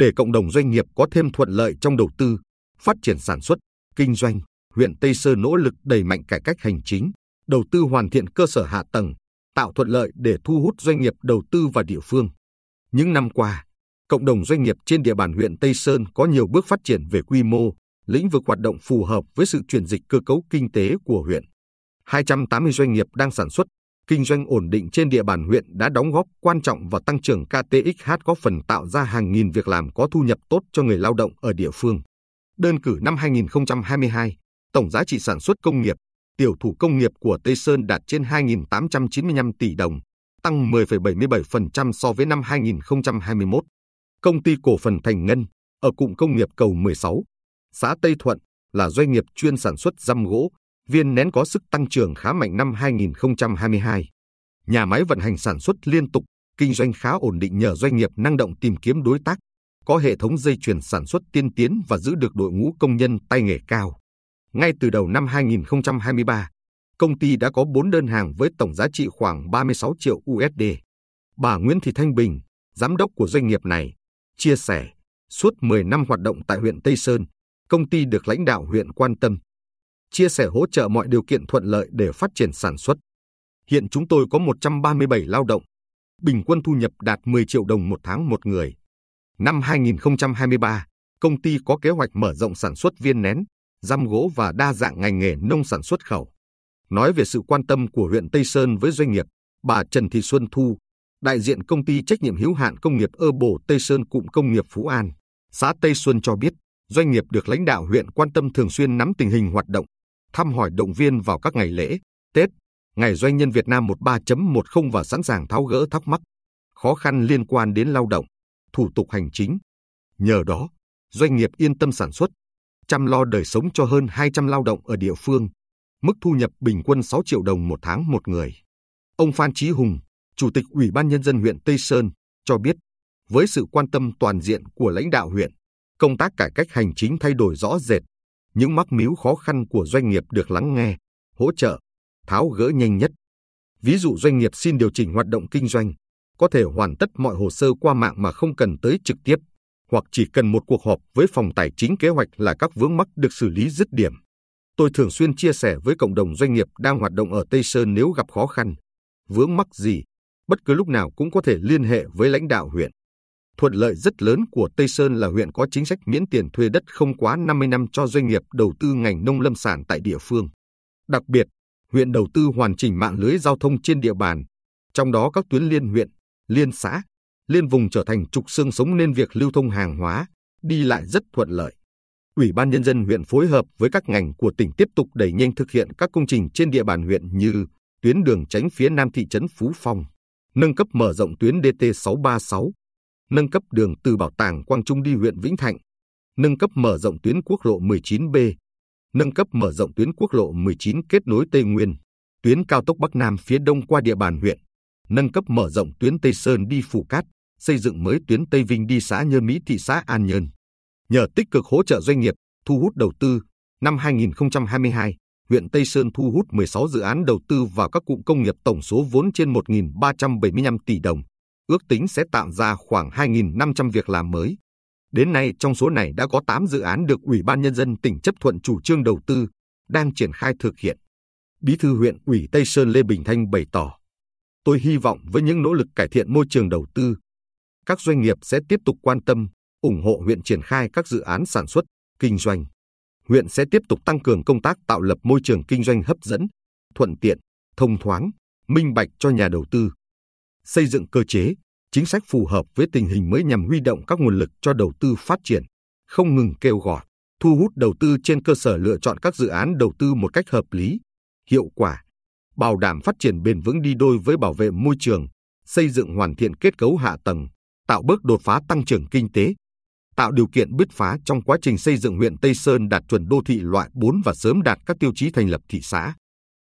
Để cộng đồng doanh nghiệp có thêm thuận lợi trong đầu tư, phát triển sản xuất, kinh doanh, huyện Tây Sơn nỗ lực đẩy mạnh cải cách hành chính, đầu tư hoàn thiện cơ sở hạ tầng, tạo thuận lợi để thu hút doanh nghiệp đầu tư vào địa phương. Những năm qua, cộng đồng doanh nghiệp trên địa bàn huyện Tây Sơn có nhiều bước phát triển về quy mô, lĩnh vực hoạt động phù hợp với sự chuyển dịch cơ cấu kinh tế của huyện. 280 doanh nghiệp đang sản xuất, kinh doanh ổn định trên địa bàn huyện đã đóng góp quan trọng vào tăng trưởng KTXH có phần tạo ra hàng nghìn việc làm có thu nhập tốt cho người lao động ở địa phương. Đơn cử năm 2022, tổng giá trị sản xuất công nghiệp, tiểu thủ công nghiệp của Tây Sơn đạt trên 2.895 tỷ đồng, tăng 10,77% so với năm 2021. Công ty cổ phần Thành Ngân ở cụm công nghiệp Cầu 16, xã Tây Thuận là doanh nghiệp chuyên sản xuất răm gỗ, viên nén có sức tăng trưởng khá mạnh năm 2022. Nhà máy vận hành sản xuất liên tục, kinh doanh khá ổn định nhờ doanh nghiệp năng động tìm kiếm đối tác, có hệ thống dây chuyền sản xuất tiên tiến và giữ được đội ngũ công nhân tay nghề cao. Ngay từ đầu năm 2023, công ty đã có 4 đơn hàng với tổng giá trị khoảng 36 triệu USD. Bà Nguyễn Thị Thanh Bình, giám đốc của doanh nghiệp này, chia sẻ, suốt 10 năm hoạt động tại huyện Tây Sơn, công ty được lãnh đạo huyện quan tâm, chia sẻ hỗ trợ mọi điều kiện thuận lợi để phát triển sản xuất. Hiện chúng tôi có 137 lao động, bình quân thu nhập đạt 10 triệu đồng một tháng một người. Năm 2023, công ty có kế hoạch mở rộng sản xuất viên nén, răm gỗ và đa dạng ngành nghề nông sản xuất khẩu. Nói về sự quan tâm của huyện Tây Sơn với doanh nghiệp, bà Trần Thị Xuân Thu, đại diện công ty trách nhiệm hữu hạn công nghiệp Ơ Bồ Tây Sơn cụm công nghiệp Phú An, xã Tây Xuân cho biết, doanh nghiệp được lãnh đạo huyện quan tâm thường xuyên nắm tình hình hoạt động, thăm hỏi động viên vào các ngày lễ, Tết, Ngày Doanh nhân Việt Nam 13.10 và sẵn sàng tháo gỡ thắc mắc, khó khăn liên quan đến lao động, thủ tục hành chính. Nhờ đó, doanh nghiệp yên tâm sản xuất, chăm lo đời sống cho hơn 200 lao động ở địa phương, mức thu nhập bình quân 6 triệu đồng một tháng một người. Ông Phan Chí Hùng, Chủ tịch Ủy ban Nhân dân huyện Tây Sơn, cho biết, với sự quan tâm toàn diện của lãnh đạo huyện, công tác cải cách hành chính thay đổi rõ rệt, những mắc miếu khó khăn của doanh nghiệp được lắng nghe, hỗ trợ, tháo gỡ nhanh nhất. Ví dụ doanh nghiệp xin điều chỉnh hoạt động kinh doanh, có thể hoàn tất mọi hồ sơ qua mạng mà không cần tới trực tiếp, hoặc chỉ cần một cuộc họp với phòng tài chính kế hoạch là các vướng mắc được xử lý dứt điểm. Tôi thường xuyên chia sẻ với cộng đồng doanh nghiệp đang hoạt động ở Tây Sơn nếu gặp khó khăn, vướng mắc gì, bất cứ lúc nào cũng có thể liên hệ với lãnh đạo huyện. Thuận lợi rất lớn của Tây Sơn là huyện có chính sách miễn tiền thuê đất không quá 50 năm cho doanh nghiệp đầu tư ngành nông lâm sản tại địa phương. Đặc biệt, huyện đầu tư hoàn chỉnh mạng lưới giao thông trên địa bàn, trong đó các tuyến liên huyện, liên xã, liên vùng trở thành trục xương sống nên việc lưu thông hàng hóa, đi lại rất thuận lợi. Ủy ban Nhân dân huyện phối hợp với các ngành của tỉnh tiếp tục đẩy nhanh thực hiện các công trình trên địa bàn huyện như tuyến đường tránh phía nam thị trấn Phú Phong, nâng cấp mở rộng tuyến DT636, nâng cấp đường từ Bảo tàng Quang Trung đi huyện Vĩnh Thạnh, nâng cấp mở rộng tuyến quốc lộ 19B, nâng cấp mở rộng tuyến quốc lộ 19 kết nối Tây Nguyên, tuyến cao tốc Bắc Nam phía đông qua địa bàn huyện, nâng cấp mở rộng tuyến Tây Sơn đi phủ Cát, xây dựng mới tuyến Tây Vinh đi xã Nhơn Mỹ thị xã An Nhơn. Nhờ tích cực hỗ trợ doanh nghiệp, thu hút đầu tư, năm 2022, huyện Tây Sơn thu hút 16 dự án đầu tư vào các cụm công nghiệp tổng số vốn trên 1.375 tỷ đồng, ước tính sẽ tạo ra khoảng 2.500 việc làm mới. Đến nay trong số này đã có 8 dự án được Ủy ban Nhân dân tỉnh chấp thuận chủ trương đầu tư, đang triển khai thực hiện. Bí thư huyện ủy Tây Sơn Lê Bình Thanh bày tỏ, tôi hy vọng với những nỗ lực cải thiện môi trường đầu tư, các doanh nghiệp sẽ tiếp tục quan tâm, ủng hộ huyện triển khai các dự án sản xuất, kinh doanh. Huyện sẽ tiếp tục tăng cường công tác tạo lập môi trường kinh doanh hấp dẫn, thuận tiện, thông thoáng, minh bạch cho nhà đầu tư. Xây dựng cơ chế, chính sách phù hợp với tình hình mới nhằm huy động các nguồn lực cho đầu tư phát triển, không ngừng kêu gọi, thu hút đầu tư trên cơ sở lựa chọn các dự án đầu tư một cách hợp lý, hiệu quả, bảo đảm phát triển bền vững đi đôi với bảo vệ môi trường, xây dựng hoàn thiện kết cấu hạ tầng, tạo bước đột phá tăng trưởng kinh tế, tạo điều kiện bứt phá trong quá trình xây dựng huyện Tây Sơn đạt chuẩn đô thị loại 4 và sớm đạt các tiêu chí thành lập thị xã.